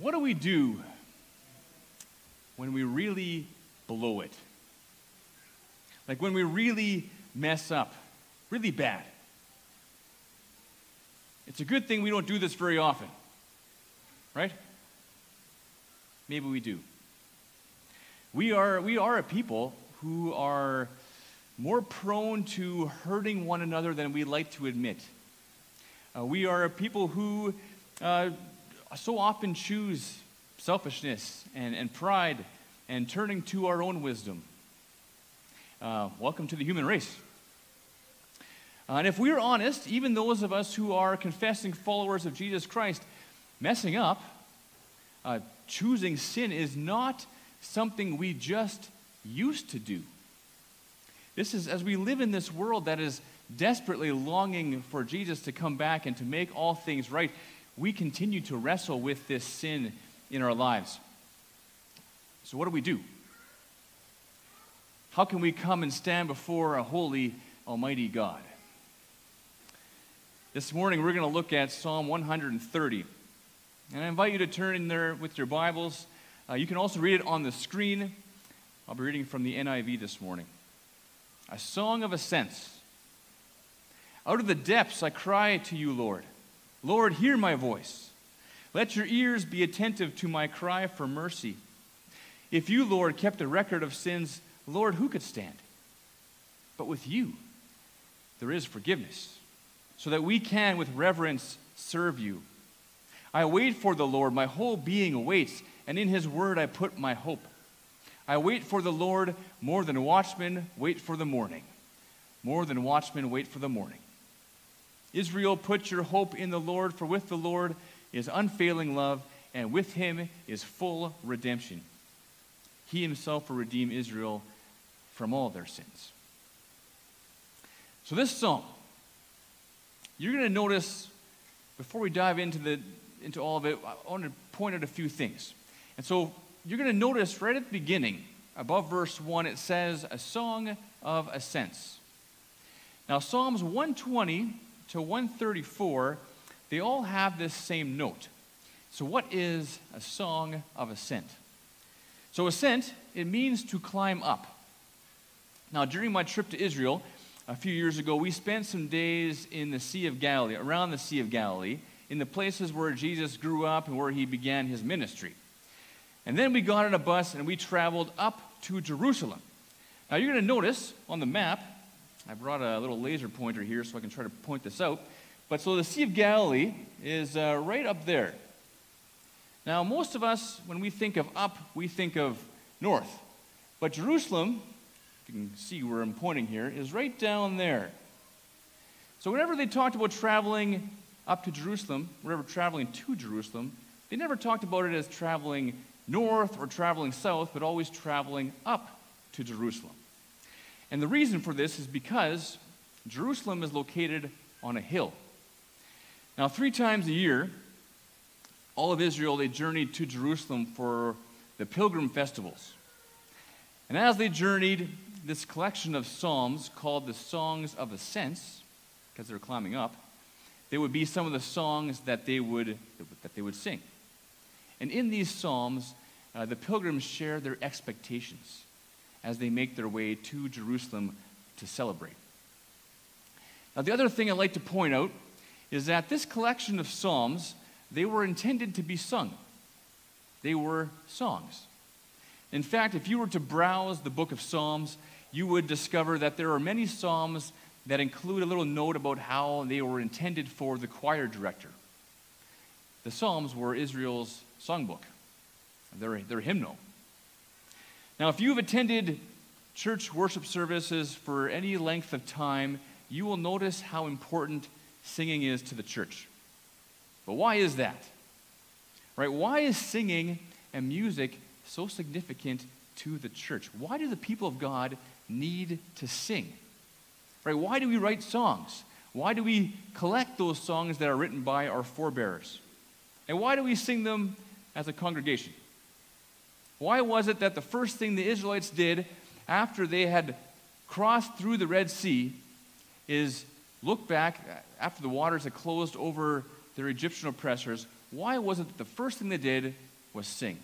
What do we do when we really blow it? Like when we really mess up, really bad. It's a good thing we don't do this very often, right? Maybe we do. We are, we are a people who are more prone to hurting one another than we like to admit. Uh, we are a people who uh, so often choose selfishness and, and pride and turning to our own wisdom. Uh, welcome to the human race. Uh, and if we're honest, even those of us who are confessing followers of Jesus Christ, messing up, uh, choosing sin is not something we just used to do. This is as we live in this world that is desperately longing for Jesus to come back and to make all things right, we continue to wrestle with this sin in our lives. So, what do we do? How can we come and stand before a holy, almighty God? This morning, we're going to look at Psalm 130. And I invite you to turn in there with your Bibles. Uh, you can also read it on the screen. I'll be reading from the NIV this morning. A song of ascents. Out of the depths I cry to you, Lord. Lord, hear my voice. Let your ears be attentive to my cry for mercy. If you, Lord, kept a record of sins, Lord, who could stand? But with you, there is forgiveness, so that we can, with reverence, serve you. I wait for the Lord, my whole being awaits, and in his word I put my hope. I wait for the Lord more than watchmen wait for the morning. More than watchmen wait for the morning. Israel, put your hope in the Lord, for with the Lord is unfailing love, and with him is full redemption. He himself will redeem Israel from all their sins. So, this song, you're going to notice, before we dive into, the, into all of it, I want to point out a few things. And so, you're going to notice right at the beginning, above verse 1, it says, A song of ascents. Now, Psalms 120 to 134, they all have this same note. So, what is a song of ascent? So, ascent, it means to climb up. Now, during my trip to Israel a few years ago, we spent some days in the Sea of Galilee, around the Sea of Galilee, in the places where Jesus grew up and where he began his ministry. And then we got on a bus and we traveled up to Jerusalem. Now, you're going to notice on the map I brought a little laser pointer here so I can try to point this out. But so the Sea of Galilee is uh, right up there. Now, most of us, when we think of up, we think of north. But Jerusalem, you can see where I'm pointing here, is right down there. So whenever they talked about traveling up to Jerusalem, whenever traveling to Jerusalem, they never talked about it as traveling north or traveling south, but always traveling up to Jerusalem. And the reason for this is because Jerusalem is located on a hill. Now, three times a year, all of Israel, they journeyed to Jerusalem for the pilgrim festivals. And as they journeyed, this collection of psalms called the Songs of Ascents, because they're climbing up, they would be some of the songs that they would, that they would sing. And in these psalms, uh, the pilgrims share their expectations as they make their way to Jerusalem to celebrate. Now, the other thing I'd like to point out is that this collection of psalms, they were intended to be sung. They were songs. In fact, if you were to browse the book of Psalms, you would discover that there are many psalms that include a little note about how they were intended for the choir director. The Psalms were Israel's songbook, their, their hymnal. Now, if you've attended church worship services for any length of time, you will notice how important singing is to the church. But why is that? Right? Why is singing and music so significant to the church? Why do the people of God need to sing? Right? Why do we write songs? Why do we collect those songs that are written by our forebears? And why do we sing them as a congregation? Why was it that the first thing the Israelites did after they had crossed through the Red Sea is look back after the waters had closed over their Egyptian oppressors? why was it that the first thing they did was sing?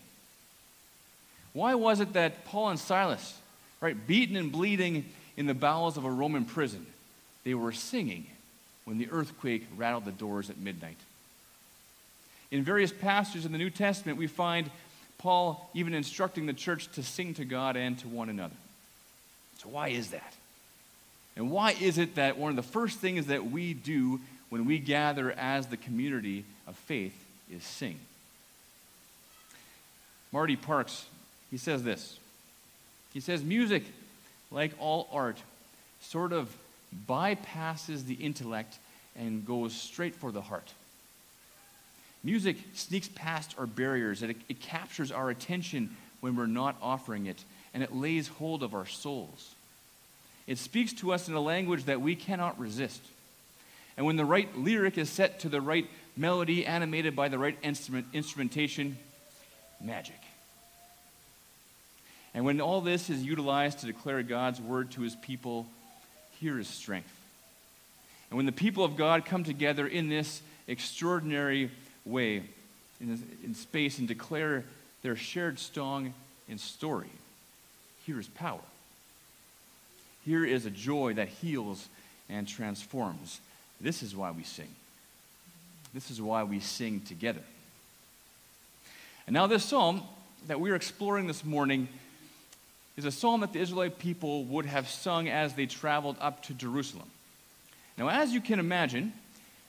Why was it that Paul and Silas, right, beaten and bleeding in the bowels of a Roman prison, they were singing when the earthquake rattled the doors at midnight? In various passages in the New Testament, we find Paul even instructing the church to sing to God and to one another. So, why is that? And why is it that one of the first things that we do when we gather as the community of faith is sing? Marty Parks, he says this. He says, Music, like all art, sort of bypasses the intellect and goes straight for the heart. Music sneaks past our barriers, it, it captures our attention when we're not offering it, and it lays hold of our souls. It speaks to us in a language that we cannot resist. And when the right lyric is set to the right melody, animated by the right instrument, instrumentation, magic. And when all this is utilized to declare God's word to his people, here is strength. And when the people of God come together in this extraordinary way in, in space and declare their shared song and story, here is power. Here is a joy that heals and transforms. This is why we sing. This is why we sing together. And now, this psalm that we're exploring this morning is a psalm that the Israelite people would have sung as they traveled up to Jerusalem. Now, as you can imagine,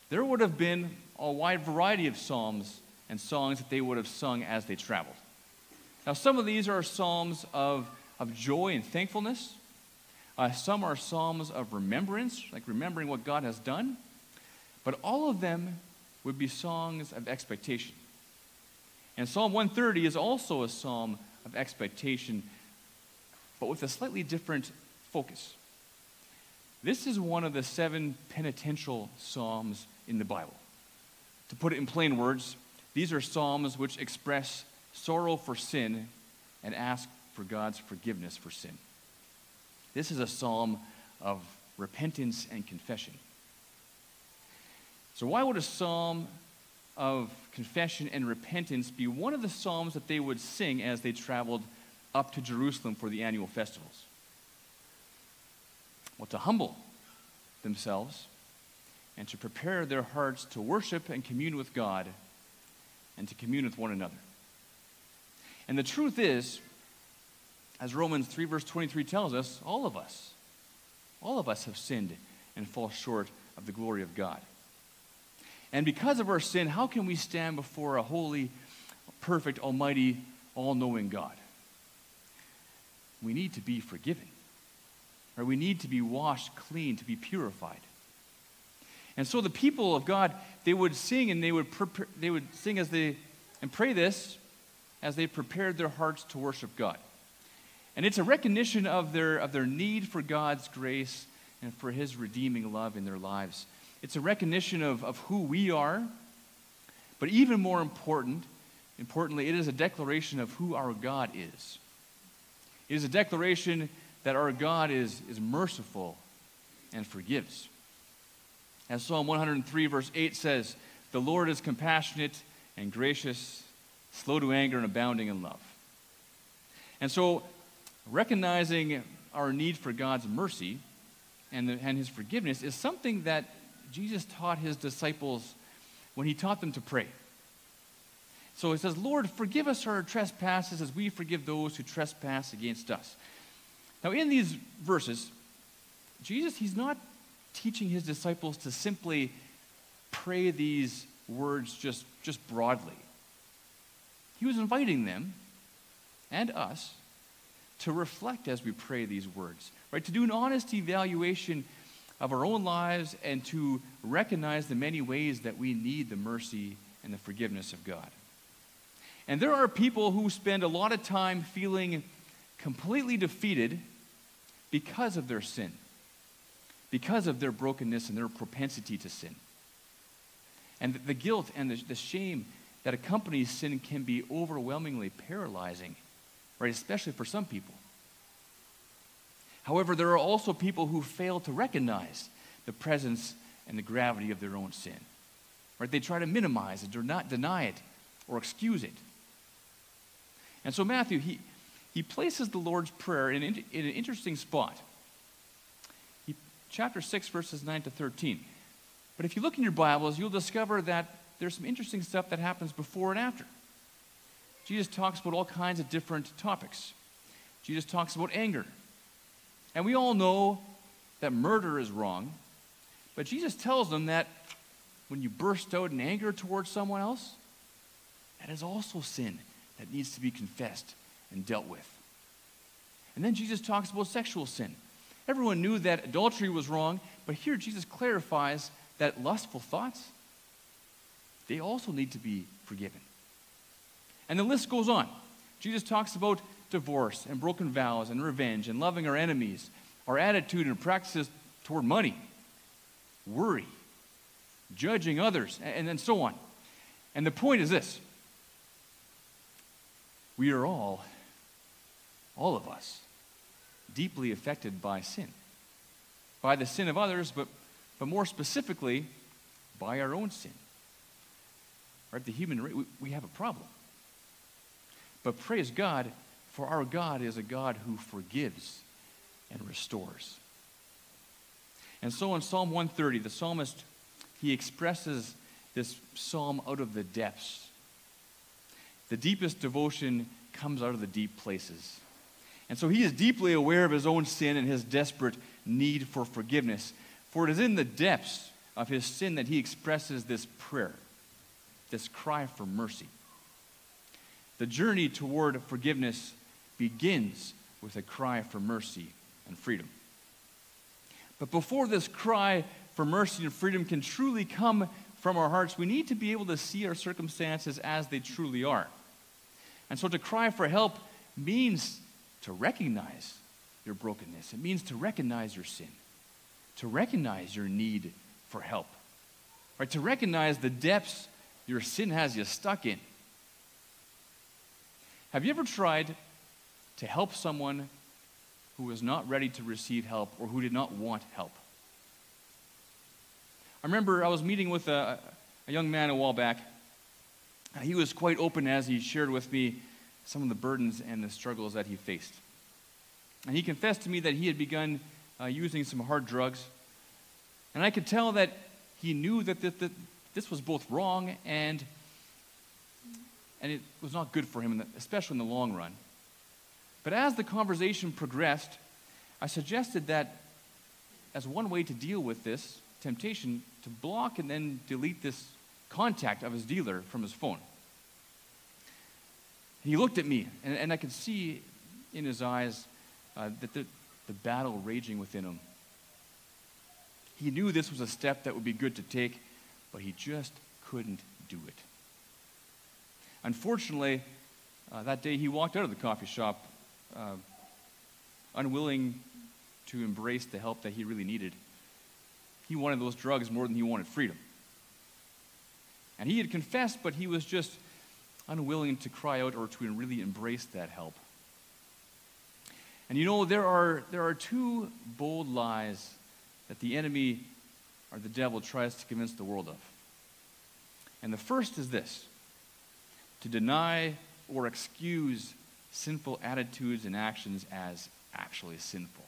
there would have been a wide variety of psalms and songs that they would have sung as they traveled. Now, some of these are psalms of, of joy and thankfulness. Uh, some are psalms of remembrance, like remembering what God has done. But all of them would be songs of expectation. And Psalm 130 is also a psalm of expectation, but with a slightly different focus. This is one of the seven penitential psalms in the Bible. To put it in plain words, these are psalms which express sorrow for sin and ask for God's forgiveness for sin. This is a psalm of repentance and confession. So, why would a psalm of confession and repentance be one of the psalms that they would sing as they traveled up to Jerusalem for the annual festivals? Well, to humble themselves and to prepare their hearts to worship and commune with God and to commune with one another. And the truth is, as Romans 3, verse 23 tells us, all of us, all of us have sinned and fall short of the glory of God. And because of our sin, how can we stand before a holy, perfect, almighty, all knowing God? We need to be forgiven. Or we need to be washed clean, to be purified. And so the people of God, they would sing and they would, prepare, they would sing as they, and pray this as they prepared their hearts to worship God. And it's a recognition of their, of their need for God's grace and for His redeeming love in their lives. It's a recognition of, of who we are, but even more important, importantly, it is a declaration of who our God is. It is a declaration that our God is, is merciful and forgives. As Psalm 103, verse 8 says, The Lord is compassionate and gracious, slow to anger, and abounding in love. And so, recognizing our need for God's mercy and, the, and his forgiveness is something that Jesus taught his disciples when he taught them to pray. So he says, Lord, forgive us our trespasses as we forgive those who trespass against us. Now, in these verses, Jesus, he's not teaching his disciples to simply pray these words just, just broadly. He was inviting them and us to reflect as we pray these words, right? To do an honest evaluation of our own lives and to recognize the many ways that we need the mercy and the forgiveness of God. And there are people who spend a lot of time feeling completely defeated because of their sin because of their brokenness and their propensity to sin. And the guilt and the, shame that accompanies sin can be overwhelmingly paralyzing, right? Especially for some people. However, there are also people who fail to recognize the presence and the gravity of their own sin. Right? They try to minimize it or not deny it or excuse it. And so Matthew, he, he places the Lord's Prayer in, in an interesting spot. Chapter 6, verses 9 to 13. But if you look in your Bibles, you'll discover that there's some interesting stuff that happens before and after. Jesus talks about all kinds of different topics. Jesus talks about anger. And we all know that murder is wrong, but Jesus tells them that when you burst out in anger towards someone else, that is also sin that needs to be confessed and dealt with. And then Jesus talks about sexual sin. Everyone knew that adultery was wrong, but here Jesus clarifies that lustful thoughts, they also need to be forgiven. And the list goes on. Jesus talks about divorce and broken vows and revenge and loving our enemies, our attitude and practices toward money, worry, judging others, and, so on. And the point is this we are all, all of us, deeply affected by sin. By the sin of others, but, but more specifically, by our own sin. Right? The human race, we, we have a problem. But praise God, for our God is a God who forgives and restores. And so in Psalm 130, the psalmist, he expresses this psalm out of the depths. The deepest devotion comes out of the deep places. And so he is deeply aware of his own sin and his desperate need for forgiveness. For it is in the depths of his sin that he expresses this prayer, this cry for mercy. The journey toward forgiveness begins with a cry for mercy and freedom. But before this cry for mercy and freedom can truly come from our hearts, we need to be able to see our circumstances as they truly are. And so to cry for help means to recognize your brokenness, it means to recognize your sin, to recognize your need for help, right? To recognize the depths your sin has you stuck in. Have you ever tried to help someone who was not ready to receive help or who did not want help. I remember I was meeting with a, a young man a while back. He was quite open as he shared with me some of the burdens and the struggles that he faced. And he confessed to me that he had begun uh, using some hard drugs. And I could tell that he knew that, that, that this was both wrong and, and it was not good for him, especially in the long run. But as the conversation progressed, I suggested that as one way to deal with this temptation, to block and then delete this contact of his dealer from his phone. He looked at me, and, and I could see in his eyes uh, that the, the battle raging within him. He knew this was a step that would be good to take, but he just couldn't do it. Unfortunately, uh, that day he walked out of the coffee shop uh, unwilling to embrace the help that he really needed. He wanted those drugs more than he wanted freedom. And he had confessed, but he was just unwilling to cry out or to really embrace that help. And you know, there are, there are two bold lies that the enemy or the devil tries to convince the world of. And the first is this to deny or excuse sinful attitudes and actions as actually sinful.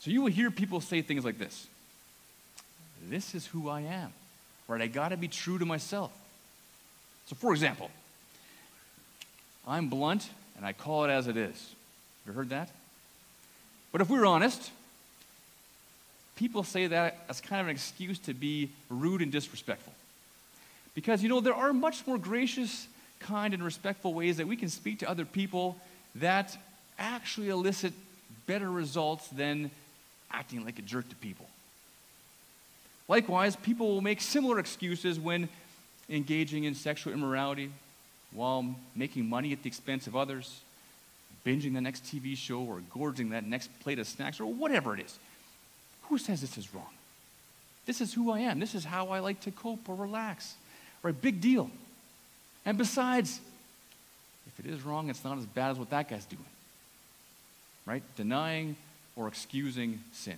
So you will hear people say things like this This is who I am, right? I got to be true to myself. So, for example, I'm blunt and I call it as it is. You heard that? But if we're honest, people say that as kind of an excuse to be rude and disrespectful. Because, you know, there are much more gracious kind and respectful ways that we can speak to other people that actually elicit better results than acting like a jerk to people. Likewise, people will make similar excuses when engaging in sexual immorality, while making money at the expense of others, binging the next TV show, or gorging that next plate of snacks, or whatever it is. Who says this is wrong? This is who I am. This is how I like to cope or relax. Right? Big deal. And besides, if it is wrong, it's not as bad as what that guy's doing. Right? Denying or excusing sin.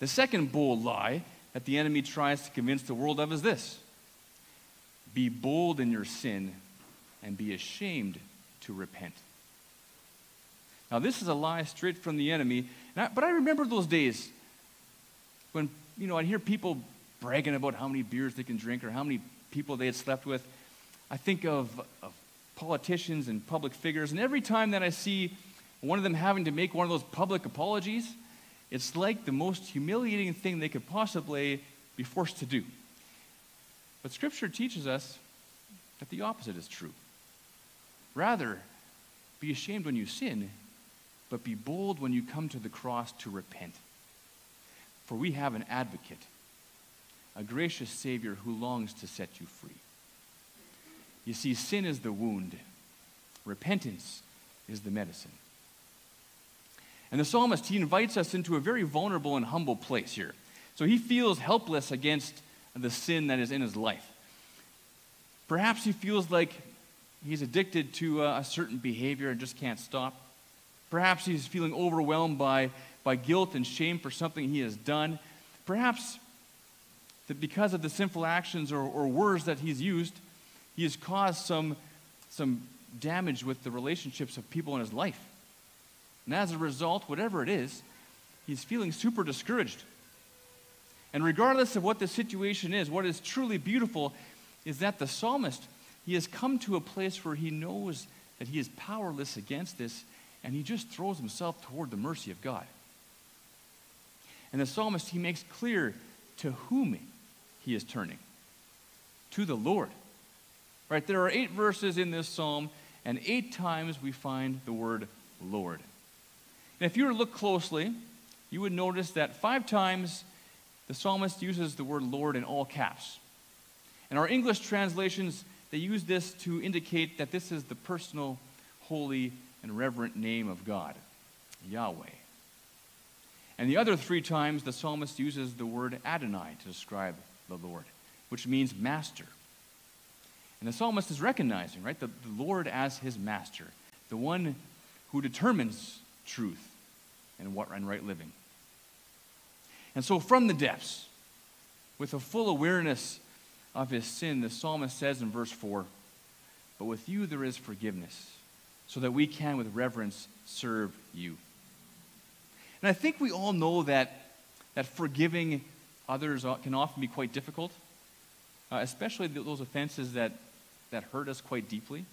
The second bull lie that the enemy tries to convince the world of is this be bold in your sin and be ashamed to repent. Now, this is a lie straight from the enemy, I, but I remember those days when, you know, I'd hear people bragging about how many beers they can drink or how many people they had slept with. I think of, of politicians and public figures, and every time that I see one of them having to make one of those public apologies, it's like the most humiliating thing they could possibly be forced to do. But Scripture teaches us that the opposite is true. Rather, be ashamed when you sin, but be bold when you come to the cross to repent. For we have an advocate, a gracious Savior who longs to set you free. You see, sin is the wound, repentance is the medicine. And the psalmist, he invites us into a very vulnerable and humble place here. So he feels helpless against the sin that is in his life. Perhaps he feels like he's addicted to uh, a, certain behavior and just can't stop. Perhaps he's feeling overwhelmed by, by guilt and shame for something he has done. Perhaps that because of the sinful actions or, or words that he's used, he has caused some, some damage with the relationships of people in his life. And as a result, whatever it is, he's feeling super discouraged. And regardless of what the situation is, what is truly beautiful is that the psalmist, he has come to a place where he knows that he is powerless against this, and he just throws himself toward the mercy of God. And the psalmist, he makes clear to whom he is turning to the Lord. Right? There are eight verses in this psalm, and eight times we find the word Lord. And if you were to look closely, you would notice that five times the psalmist uses the word Lord in all caps. And our English translations, they use this to indicate that this is the personal, holy, and reverent name of God, Yahweh. And the other three times, the psalmist uses the word Adonai to describe the Lord, which means master. And the psalmist is recognizing, right, the, the Lord as his master, the one who determines truth and what and right living. And so, from the depths, with a full awareness of his sin, the psalmist says in verse 4 But with you there is forgiveness, so that we can with reverence serve you. And I think we all know that, that forgiving others can often be quite difficult, uh, especially those offenses that, that hurt us quite deeply.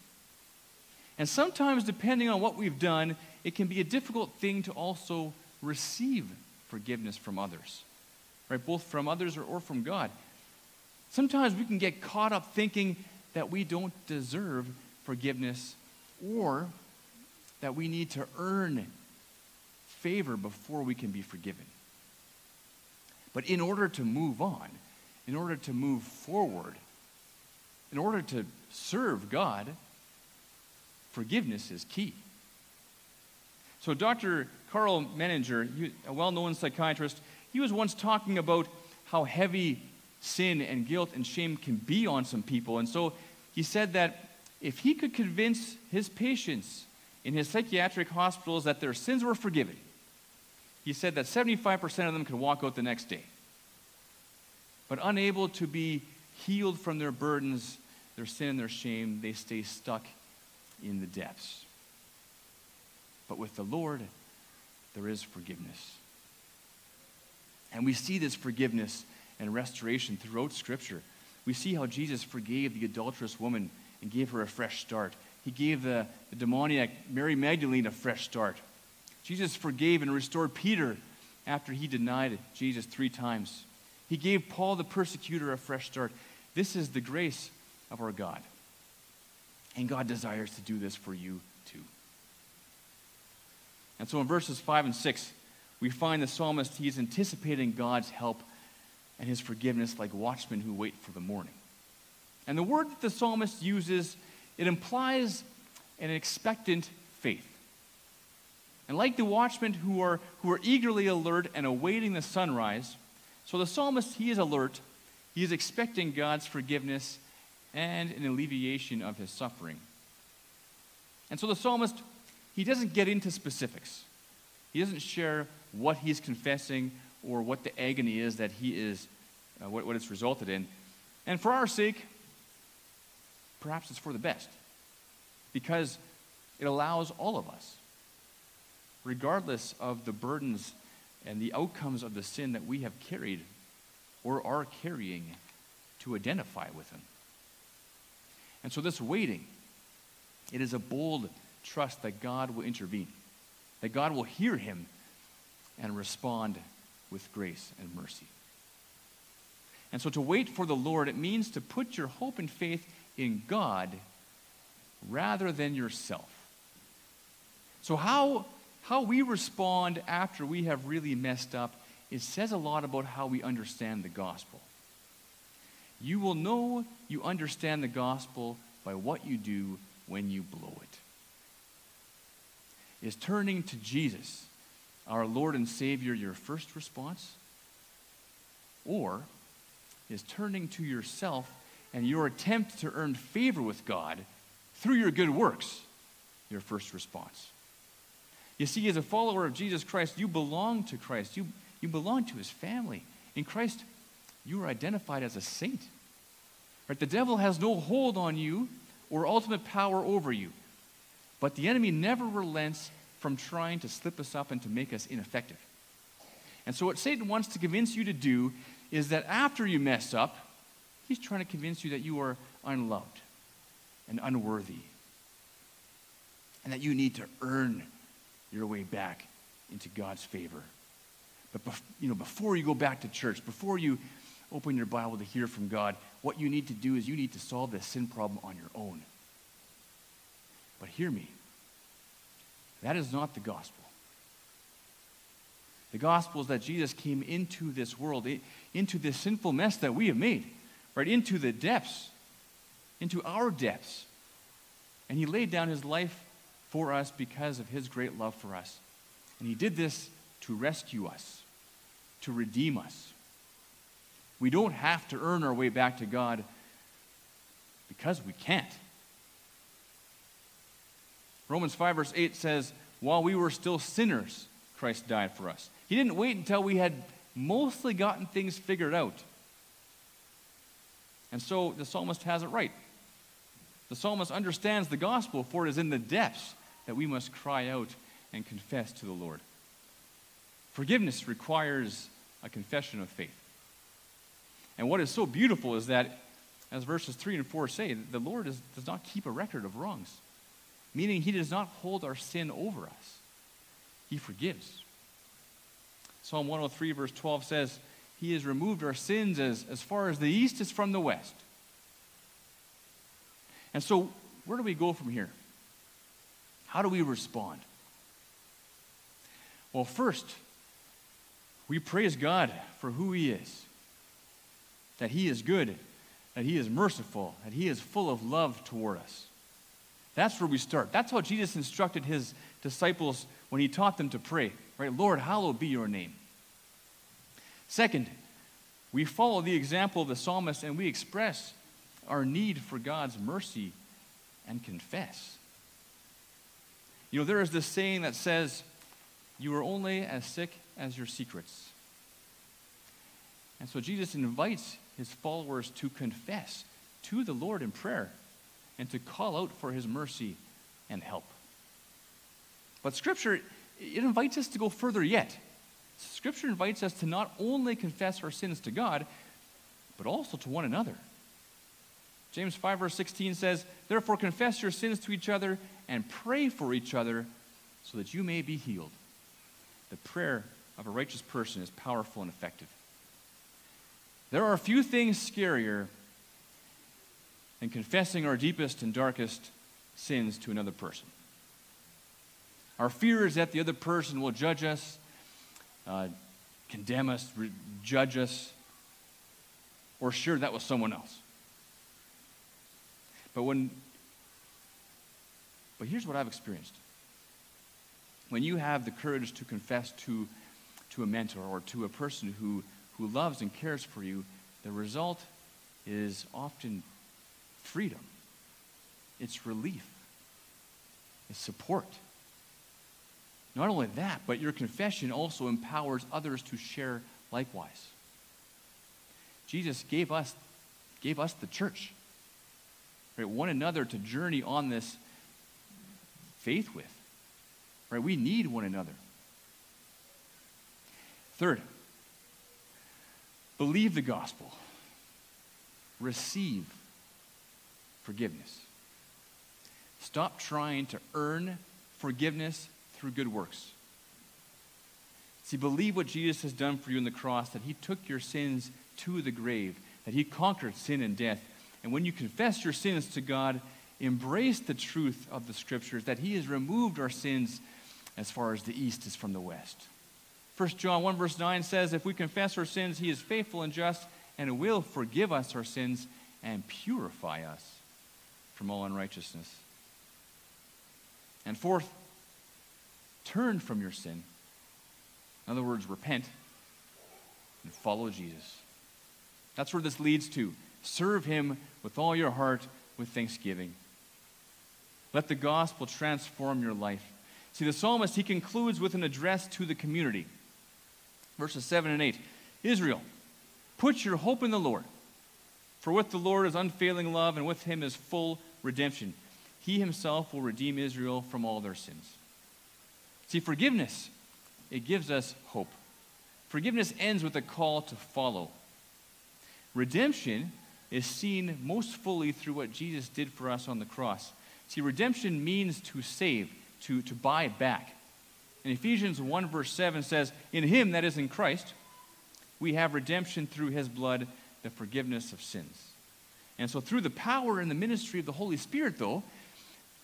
And sometimes, depending on what we've done, it can be a difficult thing to also receive forgiveness from others, right? Both from others or, or from God. Sometimes we can get caught up thinking that we don't deserve forgiveness or that we need to earn favor before we can be forgiven. But in order to move on, in order to move forward, in order to serve God, forgiveness is key. So, Dr. Karl Menninger, a well known psychiatrist, he was once talking about how heavy sin and guilt and shame can be on some people. And so he said that if he could convince his patients in his psychiatric hospitals that their sins were forgiven, he said that 75% of them could walk out the next day. But unable to be healed from their burdens, their sin, and their shame, they stay stuck in the depths. But with the Lord, there is forgiveness. And we see this forgiveness and restoration throughout Scripture. We see how Jesus forgave the adulterous woman and gave her a fresh start. He gave the, the demoniac Mary Magdalene a fresh start. Jesus forgave and restored Peter after he denied Jesus three times. He gave Paul the persecutor a fresh start. This is the grace of our God. And God desires to do this for you too. And so in verses 5 and 6, we find the psalmist, he's anticipating God's help and his forgiveness like watchmen who wait for the morning. And the word that the psalmist uses, it implies an expectant faith. And like the watchmen who are, who are eagerly alert and awaiting the sunrise, so the psalmist, he is alert. He is expecting God's forgiveness and an alleviation of his suffering. And so the psalmist, he doesn't get into specifics. He doesn't share what he's confessing or what the agony is that he is uh, what, what it's resulted in. And for our sake, perhaps it's for the best because it allows all of us, regardless of the burdens and the outcomes of the sin that we have carried or are carrying, to identify with Him. And so, this waiting, it is a bold trust that God will intervene, that God will hear him and respond with grace and mercy. And so, to wait for the Lord, it means to put your hope and faith in God rather than yourself. So, how, how we respond after we have really messed up, it says a lot about how we understand the gospel. You will know you understand the gospel by what you do when you blow it. Is turning to Jesus, our Lord and Savior, your first response? Or is turning to yourself and your attempt to earn favor with God through your good works your first response? You see, as a follower of Jesus Christ, you belong to Christ. You, you belong to his family. In Christ, you are identified as a saint. Right? The devil has no hold on you or ultimate power over you. But the enemy never relents from trying to slip us up and to make us ineffective. And so, what Satan wants to convince you to do is that after you mess up, he's trying to convince you that you are unloved and unworthy, and that you need to earn your way back into God's favor. But you know, before you go back to church, before you open your Bible to hear from God, what you need to do is you need to solve this sin problem on your own. But hear me. That is not the gospel. The gospel is that Jesus came into this world, into this sinful mess that we have made, right? Into the depths, into our depths. And he laid down his life for us because of his great love for us. And he did this to rescue us, to redeem us. We don't have to earn our way back to God because we can't. Romans 5, verse 8 says, While we were still sinners, Christ died for us. He didn't wait until we had mostly gotten things figured out. And so the psalmist has it right. The psalmist understands the gospel, for it is in the depths that we must cry out and confess to the Lord. Forgiveness requires a confession of faith. And what is so beautiful is that, as verses 3 and 4 say, the Lord is, does not keep a record of wrongs, meaning he does not hold our sin over us, he forgives. Psalm 103, verse 12 says, He has removed our sins as, as far as the east is from the west. And so, where do we go from here? How do we respond? Well, first, we praise God for who He is that He is good, that He is merciful, that He is full of love toward us. That's where we start. That's how Jesus instructed His disciples when He taught them to pray, right? Lord, hallowed be your name. Second, we follow the example of the psalmist and we express our need for God's mercy and confess. You know, there is this saying that says, You are only as sick as your secrets. And so Jesus invites his followers to confess to the Lord in prayer and to call out for his mercy and help. But Scripture, it invites us to go further yet. Scripture invites us to not only confess our sins to God, but also to one another. James 5, verse 16 says, Therefore confess your sins to each other and pray for each other so that you may be healed. The prayer of a righteous person is powerful and effective. There are a few things scarier than confessing our deepest and darkest sins to another person. Our fear is that the other person will judge us, uh, condemn us, re- judge us, or share that with someone else. But when, but here's what I've experienced. When you have the courage to confess to, to a mentor or to a person who who loves and cares for you, the result is often freedom. It's relief. It's support. Not only that, but your confession also empowers others to share likewise. Jesus gave us, gave us the church, right? One another to journey on this faith with, right? We need one another. Third, believe the gospel, receive forgiveness. Stop trying to earn forgiveness through good works. See, believe what Jesus has done for you on the cross, that he took your sins to the grave, that he conquered sin and death. And when you confess your sins to God, embrace the truth of the scriptures, that he has removed our sins as far as the east is from the west. 1 John 1, verse 9 says, If we confess our sins, he is faithful and just and will forgive us our sins and purify us from all unrighteousness. And fourth, turn from your sin. In other words, repent and follow Jesus. That's where this leads to. Serve him with all your heart with thanksgiving. Let the gospel transform your life. See, the psalmist, he concludes with an address to the community. Verses 7 and 8 Israel, put your hope in the Lord. For with the Lord is unfailing love, and with him is full redemption. He himself will redeem Israel from all their sins. See, forgiveness, it gives us hope. Forgiveness ends with a call to follow. Redemption is seen most fully through what Jesus did for us on the cross. See, redemption means to save, to, to buy back. And Ephesians 1, verse 7 says, In him, that is in Christ, we have redemption through his blood, the forgiveness of sins. And so, through the power and the ministry of the Holy Spirit, though,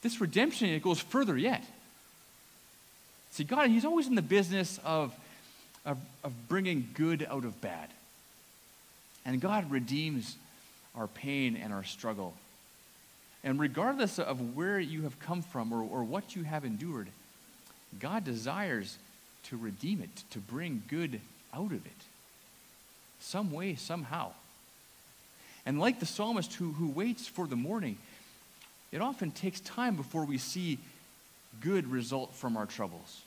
this redemption, it goes further yet. See, God, He's always in the business of, of, of bringing good out of bad. And God redeems our pain and our struggle. And regardless of where you have come from or, or what you have endured, God desires to redeem it, to bring good out of it. Some way, somehow. And like the psalmist who, who waits for the morning, it often takes time before we see good result from our troubles.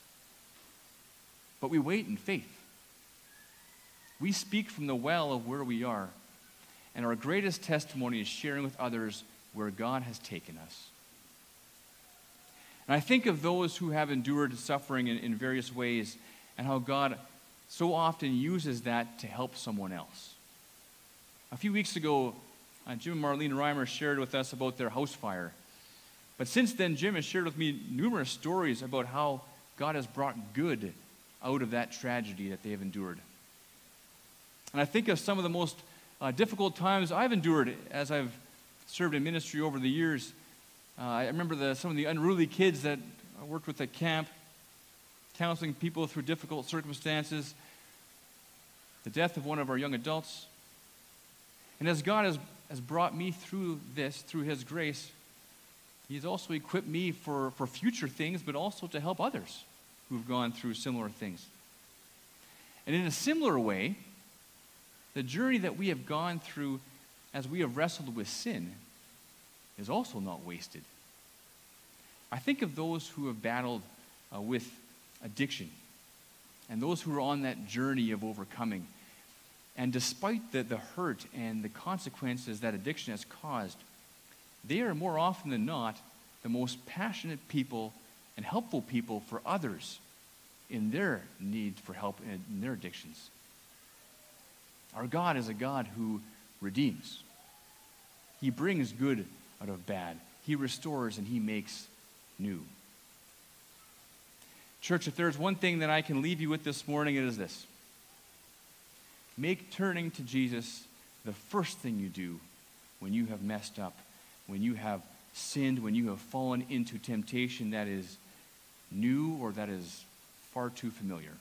But we wait in faith. We speak from the well of where we are, and our greatest testimony is sharing with others where God has taken us. And I think of those who have endured suffering in, in various ways and how God so often uses that to help someone else. A few weeks ago, uh, Jim and Marlene Reimer shared with us about their house fire. But since then, Jim has shared with me numerous stories about how God has brought good out of that tragedy that they have endured. And I think of some of the most uh, difficult times I've endured as I've served in ministry over the years. Uh, I remember the, some of the unruly kids that I worked with at camp, counseling people through difficult circumstances, the death of one of our young adults. And as God has, has brought me through this, through His grace, He's also equipped me for, for future things, but also to help others who've gone through similar things. And in a similar way, the journey that we have gone through as we have wrestled with sin is also not wasted. I think of those who have battled uh, with addiction and those who are on that journey of overcoming. And despite the, the hurt and the consequences that addiction has caused, they are more often than not the most passionate people and helpful people for others in their need for help in their addictions. Our God is a God who redeems. He brings good out of bad. He restores and he makes new. Church, if there's one thing that I can leave you with this morning, it is this. Make turning to Jesus the first thing you do when you have messed up when you have sinned, when you have fallen into temptation that is new or that is far too familiar.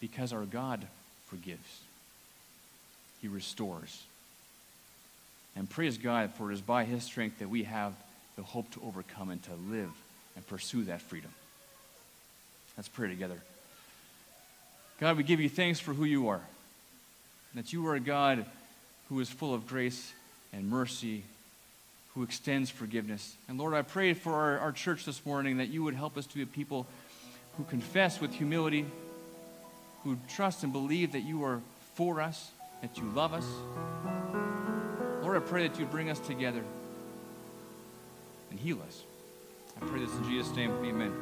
Because our God forgives, He restores. And praise God, for it is by His strength that we have the hope to overcome and to live and pursue that freedom. Let's pray together. God, we give you thanks for who you are. That you are a God who is full of grace and mercy who extends forgiveness. And Lord, I pray for our, our church this morning that you would help us to be a people who confess with humility, who trust and believe that you are for us, that you love us. Lord, I pray that you bring us together and heal us. I pray this in Jesus' name. Amen.